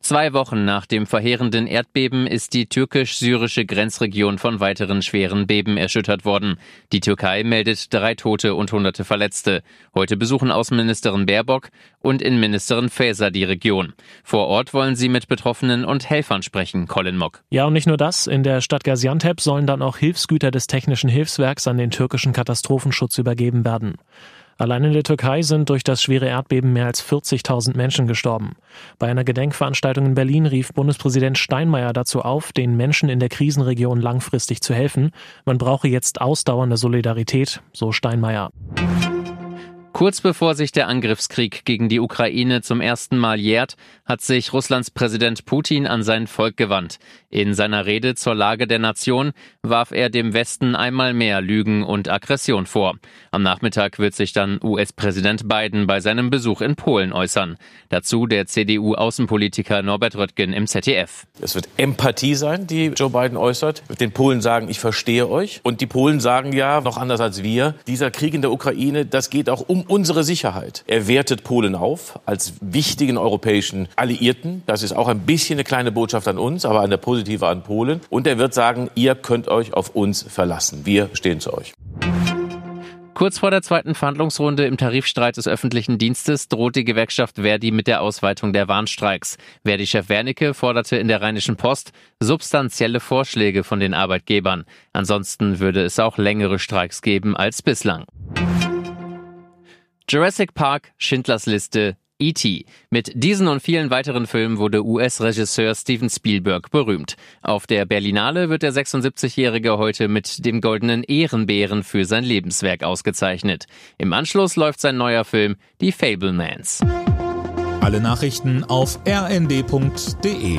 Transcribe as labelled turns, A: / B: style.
A: Zwei Wochen nach dem verheerenden Erdbeben ist die türkisch-syrische Grenzregion von weiteren schweren Beben erschüttert worden. Die Türkei meldet drei Tote und hunderte Verletzte. Heute besuchen Außenministerin Baerbock und Innenministerin Faeser die Region. Vor Ort wollen sie mit Betroffenen und Helfern sprechen, Colin Mock.
B: Ja, und nicht nur das. In der Stadt Gaziantep sollen dann auch Hilfsgüter des Technischen Hilfswerks an den türkischen Katastrophenschutz übergeben werden. Allein in der Türkei sind durch das schwere Erdbeben mehr als 40.000 Menschen gestorben. Bei einer Gedenkveranstaltung in Berlin rief Bundespräsident Steinmeier dazu auf, den Menschen in der Krisenregion langfristig zu helfen. Man brauche jetzt ausdauernde Solidarität, so Steinmeier.
A: Kurz bevor sich der Angriffskrieg gegen die Ukraine zum ersten Mal jährt, hat sich Russlands Präsident Putin an sein Volk gewandt. In seiner Rede zur Lage der Nation warf er dem Westen einmal mehr Lügen und Aggression vor. Am Nachmittag wird sich dann US-Präsident Biden bei seinem Besuch in Polen äußern. Dazu der CDU-Außenpolitiker Norbert Röttgen im ZDF.
C: Es wird Empathie sein, die Joe Biden äußert. Wird den Polen sagen, ich verstehe euch. Und die Polen sagen ja, noch anders als wir, dieser Krieg in der Ukraine, das geht auch um unsere Sicherheit. Er wertet Polen auf als wichtigen europäischen Alliierten. Das ist auch ein bisschen eine kleine Botschaft an uns, aber eine positive an Polen. Und er wird sagen, ihr könnt euch auf uns verlassen. Wir stehen zu euch.
A: Kurz vor der zweiten Verhandlungsrunde im Tarifstreit des öffentlichen Dienstes droht die Gewerkschaft Verdi mit der Ausweitung der Warnstreiks. Verdi-Chef Wernicke forderte in der Rheinischen Post substanzielle Vorschläge von den Arbeitgebern. Ansonsten würde es auch längere Streiks geben als bislang. Jurassic Park, Schindlers Liste, E.T. Mit diesen und vielen weiteren Filmen wurde US-Regisseur Steven Spielberg berühmt. Auf der Berlinale wird der 76-Jährige heute mit dem goldenen Ehrenbären für sein Lebenswerk ausgezeichnet. Im Anschluss läuft sein neuer Film Die Fablemans.
D: Alle Nachrichten auf rnd.de